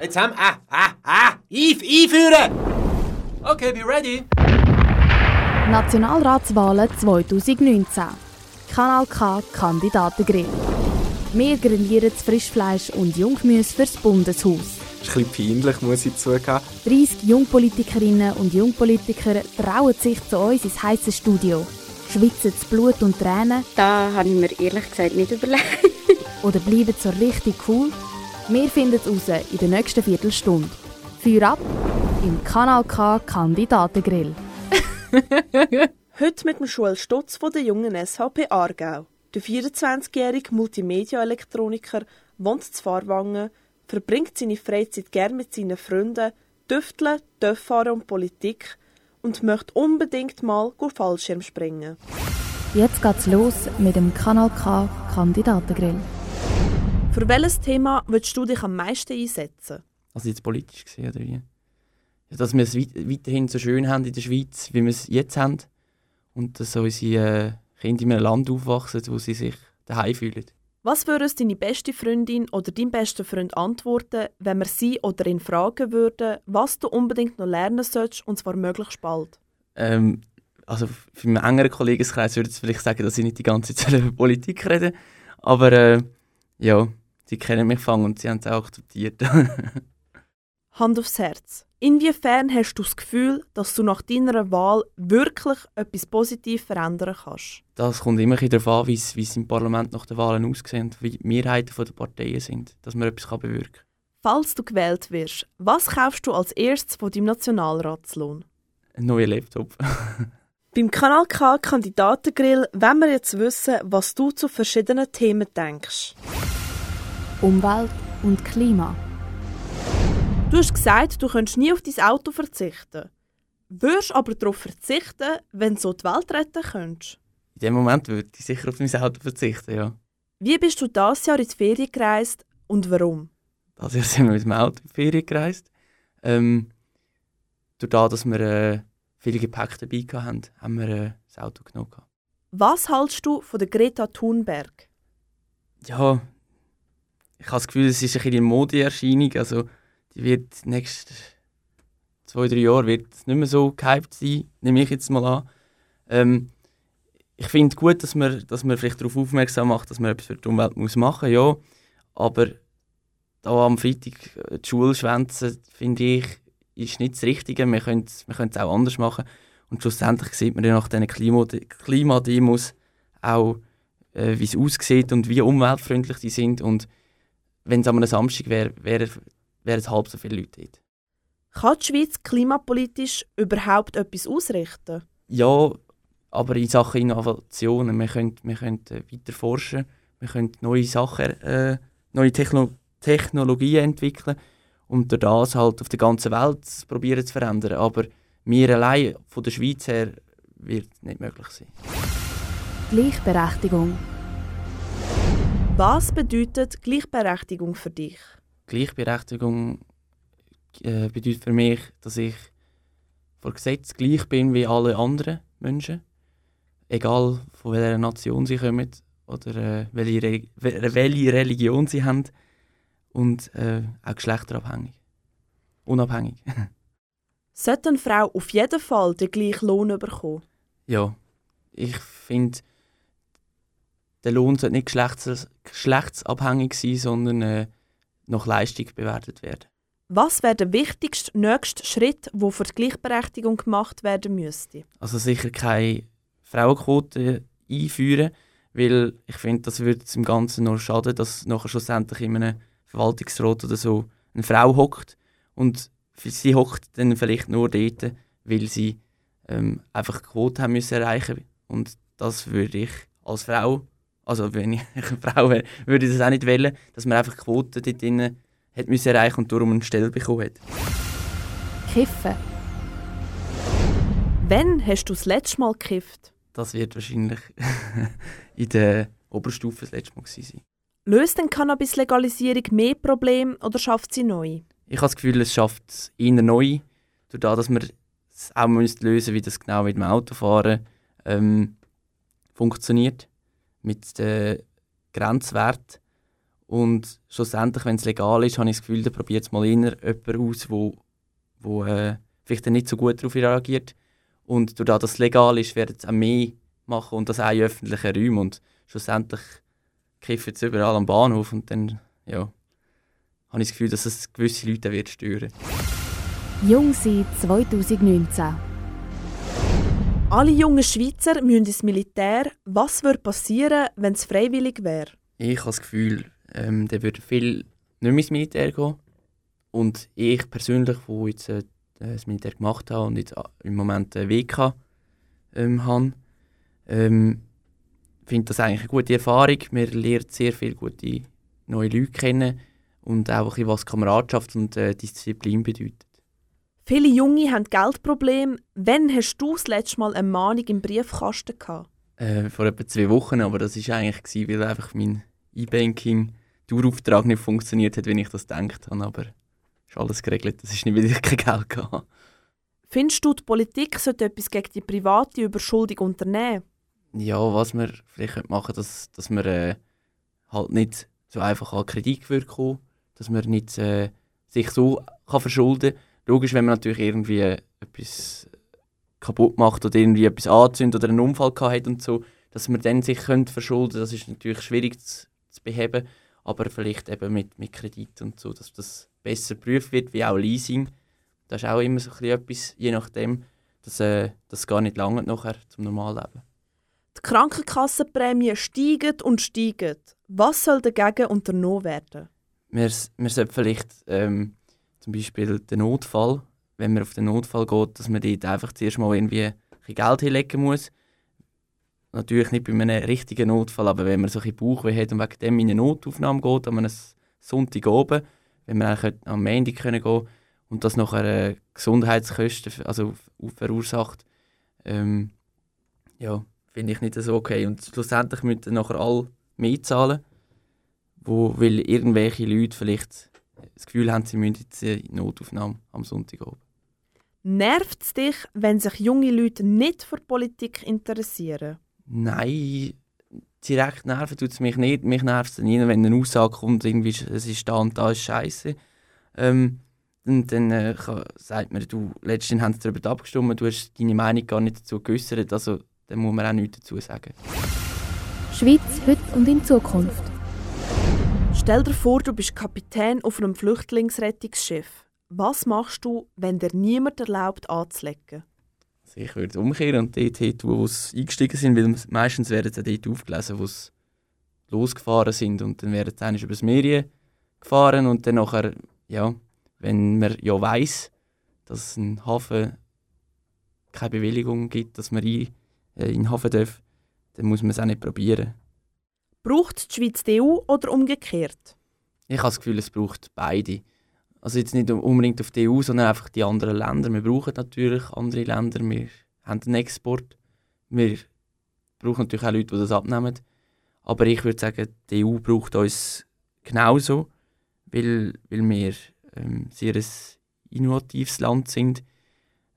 Jetzt haben wir. Ah, ah, ah! Einf einführen! Okay, be ready. Nationalratswahlen 2019. Kanal K Kandidatengrill. Wir grillieren das Frischfleisch und Junggemüse fürs Bundeshaus. Das ist ein bisschen peinlich, muss ich zugeben. 30 Jungpolitikerinnen und Jungpolitiker trauen sich zu uns ins heiße Studio. Schwitzen das Blut und Tränen Da habe ich mir ehrlich gesagt nicht überlegt. oder bleiben so richtig cool? Wir finden es raus in der nächsten Viertelstunde. Feuer ab im Kanal K Kandidatengrill. Heute mit dem Schulstutz von der jungen SHP Aargau. Der 24-jährige Multimedia-Elektroniker wohnt zu Fahrwangen, verbringt seine Freizeit gern mit seinen Freunden, Tüfteln, Töfffahren und Politik und möchte unbedingt mal gut Fallschirm springen. Jetzt geht's los mit dem Kanal K Kandidatengrill. Für welches Thema willst du dich am meisten einsetzen? Also jetzt politisch gesehen, oder wie? Dass wir es weit weiterhin so schön haben in der Schweiz, wie wir es jetzt haben. Und dass unsere äh, Kinder in einem Land aufwachsen, wo sie sich daheim fühlen. Was würde deine beste Freundin oder dein bester Freund antworten, wenn wir sie oder ihn fragen würden, was du unbedingt noch lernen solltest, und zwar möglichst bald? Ähm, also für meinen engeren Kollegenkreis würde ich vielleicht sagen, dass ich nicht die ganze Zeit über Politik rede. Aber äh, ja, sie kennen mich fang und sie haben es auch akzeptiert. Hand aufs Herz. Inwiefern hast du das Gefühl, dass du nach deiner Wahl wirklich etwas positiv verändern kannst? das kommt immer darauf an, wie es im Parlament nach den Wahlen aussehen, wie die Mehrheiten der Parteien sind, dass man etwas bewirken kann. Falls du gewählt wirst, was kaufst du als erstes von deinem Nationalratslohn? Ein neuer Laptop. Beim Kanal K Kandidatengrill wollen wir jetzt wissen, was du zu verschiedenen Themen denkst. Umwelt und Klima. Du hast gesagt, du könntest nie auf dein Auto verzichten. Würdest aber darauf verzichten, wenn du so die Welt retten könntest. In dem Moment würde ich sicher auf mein Auto verzichten, ja. Wie bist du dieses Jahr in die Ferien gereist und warum? Das Jahr sind wir mit dem Auto in die Ferien gereist. Ähm, durch das, dass wir äh, viele Gepäck dabei hatten, haben wir äh, das Auto genommen. gehabt. Was hältst du von der Greta Thunberg? Ja, ich habe das Gefühl, es ist ein bisschen eine Modeerscheinung. Also, die wird die nächsten zwei, drei Jahre wird es nicht mehr so gehypt sein, nehme ich jetzt mal an. Ähm, ich finde gut, dass man, dass man vielleicht darauf aufmerksam macht, dass man etwas für die Umwelt muss machen muss, ja. Aber da am Freitag die Schule schwänzen, finde ich, ist nicht das Richtige. Wir können es es auch anders machen. Und schlussendlich sieht man ja nach diesen Klima- Klimademos auch, äh, wie es aussieht und wie umweltfreundlich die sind. Und wenn es an einem Samstag wäre, wären wären es halb so viele Leute dort. Kann die Schweiz klimapolitisch überhaupt etwas ausrichten? Ja, aber in Sachen Innovationen, wir können, wir können äh, weiter forschen, wir können neue Sachen, äh, neue Techno Technologien entwickeln und durch das halt auf der ganzen Welt probieren zu verändern. Aber wir allein von der Schweiz her wird nicht möglich sein. Gleichberechtigung. Was bedeutet Gleichberechtigung für dich? Gleichberechtigung äh, bedeutet für mich, dass ich vor Gesetz gleich bin wie alle anderen Menschen. Egal von welcher Nation sie kommen oder äh, welche, Re wel- welche Religion sie haben. Und äh, auch geschlechterabhängig. Unabhängig. Sollte eine Frau auf jeden Fall den gleichen Lohn bekommen? ja, ich finde, der Lohn sollte nicht geschlechts geschlechtsabhängig sein, sondern äh, nach Leistung bewertet werden. Was wäre der wichtigste nächste Schritt, der für die Gleichberechtigung gemacht werden müsste? Also sicher keine Frauenquote einführen, weil ich finde, das würde im Ganzen nur schaden, dass nachher schlussendlich in einem Verwaltungsrat oder so eine Frau hockt und sie hockt dann vielleicht nur dort, weil sie ähm, einfach eine Quote haben müssen erreichen und das würde ich als Frau, also wenn ich eine Frau wäre, würde ich das auch nicht wählen, dass man einfach die Quote dort drin hat müssen erreichen und darum eine Stelle bekommen hat. Kiffen. Wann hast du das letzte Mal gekifft? Das wird wahrscheinlich in der Oberstufe das letzte Mal sein. Löst denn Cannabis-Legalisierung mehr Probleme oder schafft sie neu? Ich habe das Gefühl, es schafft es eher neu, durch das, dass man es auch lösen wie das genau mit dem Autofahren ähm, funktioniert, mit den Grenzwerten. Und schlussendlich, wenn es legal ist, habe ich das Gefühl, da probiert es mal eher jemand aus, wo, wo äh, vielleicht nicht so gut darauf reagiert. Und dadurch, dass es legal ist, werden es auch mehr machen und das auch in öffentlichen Räumen. Und schlussendlich kiffen es überall am Bahnhof und dann, ja, habe ich das Gefühl, dass es gewisse Leute wird stören. Jung sein 2019. Alle jungen Schweizer müssen ins Militär. Was würde passieren, wenn es freiwillig wäre? Ich habe das Gefühl, ähm, der würde viel nicht mehr ins Militär gehen. Und ich persönlich, wo jetzt äh, das Militär gemacht habe und jetzt im Moment eine WK ähm, habe, ähm, finde das eigentlich eine gute Erfahrung. Man lernt sehr viele gute neue Leute kennen und auch ein bisschen, was Kameradschaft und äh, Disziplin bedeutet. Viele Junge haben Geldprobleme. Wann hast du das letzte Mal eine Mahnung im Briefkasten gehabt? Äh, vor etwa zwei Wochen, aber das war eigentlich, gewesen, weil einfach mein E-Banking-Dauerauftrag nicht funktioniert hat, wie ich das gedacht habe. Aber ist alles geregelt, das ist nicht, weil ich kein Geld hatte. Findest du, die Politik sollte etwas gegen die private Überschuldung unternehmen? Ja, was wir vielleicht machen dass, dass man äh, halt nicht so einfach an Kredit kommen dass man nicht äh, sich so kann verschulden kann logisch, wenn man natürlich irgendwie etwas kaputt macht oder irgendwie etwas anzündet oder einen Unfall hat und so, dass man dann sich könnte verschulden das ist natürlich schwierig zu, zu, beheben, aber vielleicht eben mit, mit Kredit und so, dass das besser geprüft wird, wie auch Leasing. Das ist auch immer so etwas, je nachdem, dass äh, das gar nicht lange nachher zum Normalleben. Die Krankenkassenprämien steigen und steigen. Was soll dagegen unternommen werden? Wir, wir sollten vielleicht ähm, zum Beispiel den Notfall, wenn man auf den Notfall geht, dass man dort einfach zuerst mal irgendwie ein Geld hinlegen muss. Natürlich nicht bei einem richtigen Notfall, aber wenn man so ein Bauchweh hat und wegen dem in eine Notaufnahme geht, an einem Sonntag oben, wenn man eigentlich am Montag gehen können und das nachher äh, Gesundheitskosten also verursacht, ähm, ja, finde ich nicht so okay. Und schlussendlich müssen nachher alle mehr zahlen, wo, weil irgendwelche Leute vielleicht das Gefühl haben, sie müssen jetzt in Notaufnahme am Sonntag oben. Nervt es dich, wenn sich junge Leute nicht für Politik interessieren? Nein, direkt nerven tut es mich nicht. Mich nervt es dann wenn eine Aussage kommt, irgendwie, es ist da und da ist scheiße. Ähm, und dann äh, sagt man, du, letztens haben sie darüber abgestimmt, du hast deine Meinung gar nicht dazu geäußert, also dann muss man auch nichts dazu sagen. Schweiz heute und in Zukunft. Stell dir vor, du bist Kapitän auf einem Flüchtlingsrettungsschiff. Was machst du, wenn dir niemand erlaubt anzulegen? Also ich würde umkehren und dort hin wo sie eingestiegen sind, weil meistens werden sie dort aufgelesen, wo sie losgefahren sind und dann werden sie über übers Meer gefahren und dann nachher, ja, wenn man ja weiss, dass es ein Hafen keine Bewilligung gibt, dass man rein, äh, in den Hafen darf, dann muss man es auch nicht probieren. Braucht die Schweiz die EU oder umgekehrt? Ich habe das Gefühl, es braucht beide. Also jetzt nicht unbedingt auf die EU, sondern einfach die anderen Länder. Wir brauchen natürlich andere Länder. Wir haben den Export. Wir brauchen natürlich auch Leute, die das abnehmen. Aber ich würde sagen, die EU braucht uns genauso, weil, weil wir ähm, sehr ein innovatives Land sind,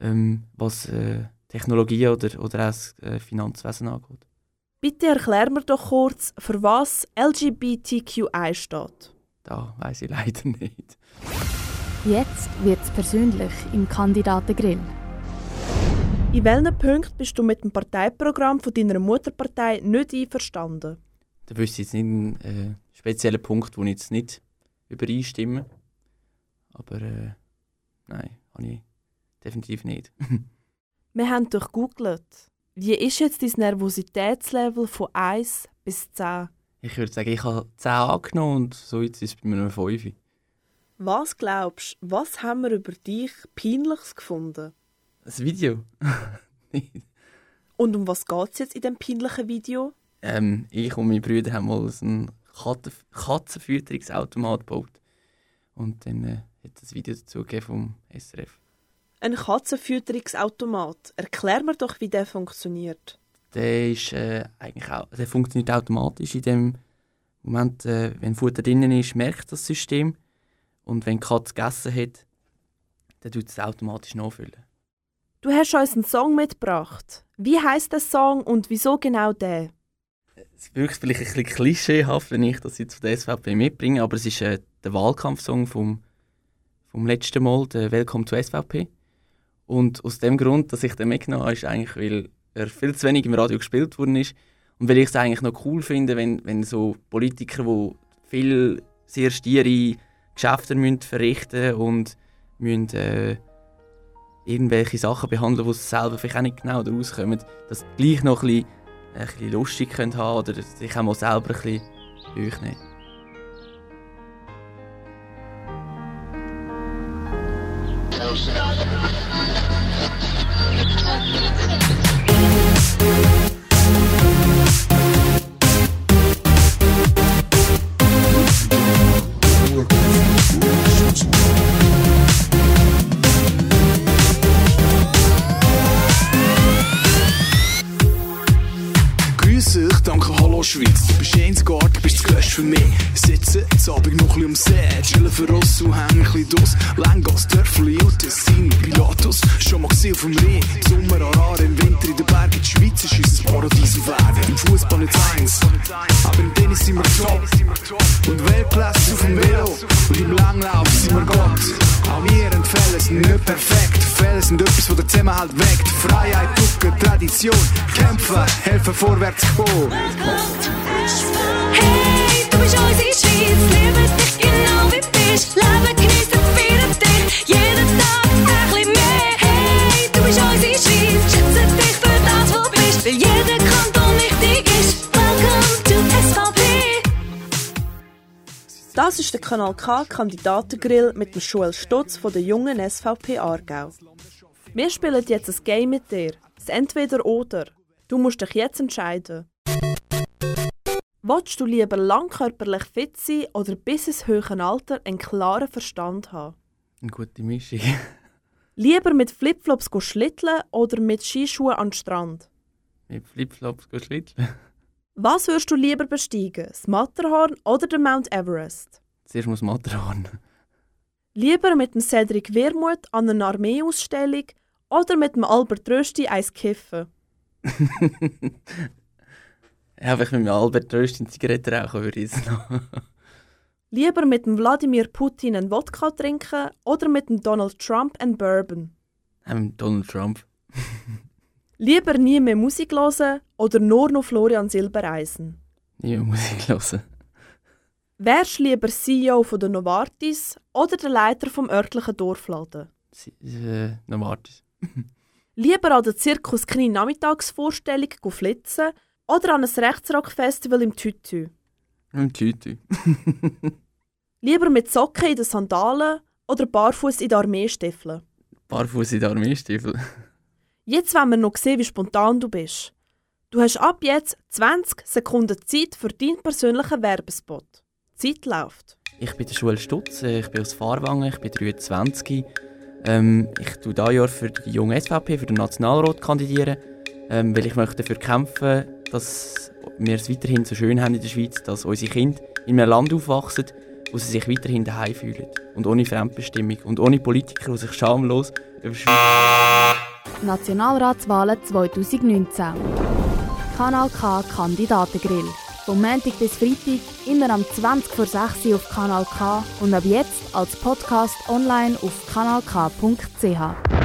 ähm, was äh, Technologie oder, oder auch das äh, Finanzwesen angeht. Bitte erklär mir doch kurz, für was LGBTQI steht. Da weiß ich leider nicht. Jetzt wird es persönlich im Kandidatengrill. In welchen Punkten bist du mit dem Parteiprogramm von deiner Mutterpartei nicht einverstanden? Da wüsste ich jetzt nicht einen äh, speziellen Punkt, wo ich jetzt nicht übereinstimme. Aber äh, nein, habe ich definitiv nicht. Wir haben durchgoogelt. Wie ist jetzt dein Nervositätslevel von 1 bis 10? Ich würde sagen, ich habe 10 angenommen und so jetzt ist es bei mir eine 5. Was glaubst du, was haben wir über dich Peinliches gefunden? Ein Video? und um was geht es jetzt in diesem peinlichen Video? Ähm, ich und meine Brüder haben mal einen Katzenfütterungsautomat gebaut. Und dann äh, hat das Video dazu vom SRF. Ein Katzenfütterungsautomat. Erklär mir doch, wie der funktioniert. Der, ist, äh, eigentlich auch, der funktioniert automatisch in dem Moment, äh, wenn Futter drinnen ist, merkt das System. Und wenn die Katze gegessen hat, dann tut es automatisch nachfüllen. Du hast uns einen Song mitgebracht. Wie heißt der Song und wieso genau der? es wirkt vielleicht ein bisschen klischeehaft, wenn ich das jetzt von der SVP mitbringe, aber es ist äh, der Wahlkampfsong vom, vom letzten Mal, der Welcome to SVP. Und aus dem Grund, dass ich den mitgenommen habe, ist eigentlich, weil er viel zu wenig im Radio gespielt worden ist und weil ich es eigentlich noch cool finde, wenn, wenn so Politiker, die viel sehr stiere Geschäfte müssen verrichten und müssen, äh, irgendwelche Sachen behandeln, die sie selber vielleicht auch nicht genau daraus kommen, dass sie gleich noch ein bisschen, ein bisschen lustig können haben oder sich auch mal selber ein bisschen durchnehmen. Du bist das Größte für mich. Sitzen, jetzt Abend noch ein bisschen am See. Chillen für uns und hängen ein bisschen dus. Lengos, Dörfli und Pilatus. Schon mal gesehen auf dem Rhein. Sommer Arar, im Winter in den Bergen. Die Schweiz ist unser Paradies auf Erden. Im Fußball nicht eins. Aber im Tennis sind wir top. Und Weltklasse auf dem Velo. Und im Langlauf sind wir Gott. Nicht perfekt. Fälle sind etwas, das der Zusammenhalt weckt. Freiheit, Drucken, Tradition. Kämpfen, helfen vorwärts kommen. Hey, du bist unsere Schweiz, liebe dich genau wie bist. Leben Das ist der Kanal K Kandidatengrill mit dem Joel Stutz von der jungen SVP Aargau. Wir spielen jetzt ein Game mit dir. Das Entweder-Oder. Du musst dich jetzt entscheiden. Wolltest du lieber lang körperlich fit sein oder bis ins höhere Alter einen klaren Verstand haben? Eine gute Mischung. Lieber mit Flipflops schlitteln oder mit Skischuhen an den Strand? Mit Flipflops schlitteln. Was würdest du lieber besteigen? Das Matterhorn oder den Mount Everest? Zuerst muss Matterhorn. Lieber mit dem Cedric Wermuth an einer Armeeausstellung oder mit dem Albert Rösti eins kiffen? Ja, wenn ich mit dem Albert Rösti eine Zigarette rauchen würde, ich es noch. Lieber mit dem Wladimir Putin einen Wodka trinken oder mit dem Donald Trump einen Bourbon? Ähm, Donald Trump. Lieber nie mehr Musik hören oder nur noch Florian Silbereisen? Nie mehr Musik hören. Wärst du lieber CEO von der Novartis oder der Leiter vom örtlichen Dorfladen? Sie- Äh, noch wartest. Lieber an der Zirkus Knie Nachmittagsvorstellung flitzen oder an ein Rechtsrock-Festival im Tütü? Im Tütü. Lieber mit Socken in den Sandalen oder barfuß in den Armeestiefeln? Barfuß in den Armeestiefel. Jetzt wollen wir noch sehen, wie spontan du bist. Du hast ab jetzt 20 Sekunden Zeit für deinen persönlichen Werbespot. Die Zeit läuft. Ich bin der Schul Stutz, ich bin aus Fahrwangen, ich bin 23. Ähm, ich tue dieses Jahr für die junge SVP, für den Nationalrat kandidieren, ähm, weil ich möchte dafür kämpfen, dass wir es weiterhin so schön haben in der Schweiz, dass unsere Kinder in einem Land aufwachsen, wo sie sich weiterhin daheim fühlen. Und ohne Fremdbestimmung und ohne Politiker, die sich schamlos über Schweiz... Nationalratswahlen 2019. Kanal K Kandidatengrill. Vom Montag bis Freitag immer am 20 vor 6 Uhr auf Kanal K und ab jetzt als Podcast online auf kanalk.ch.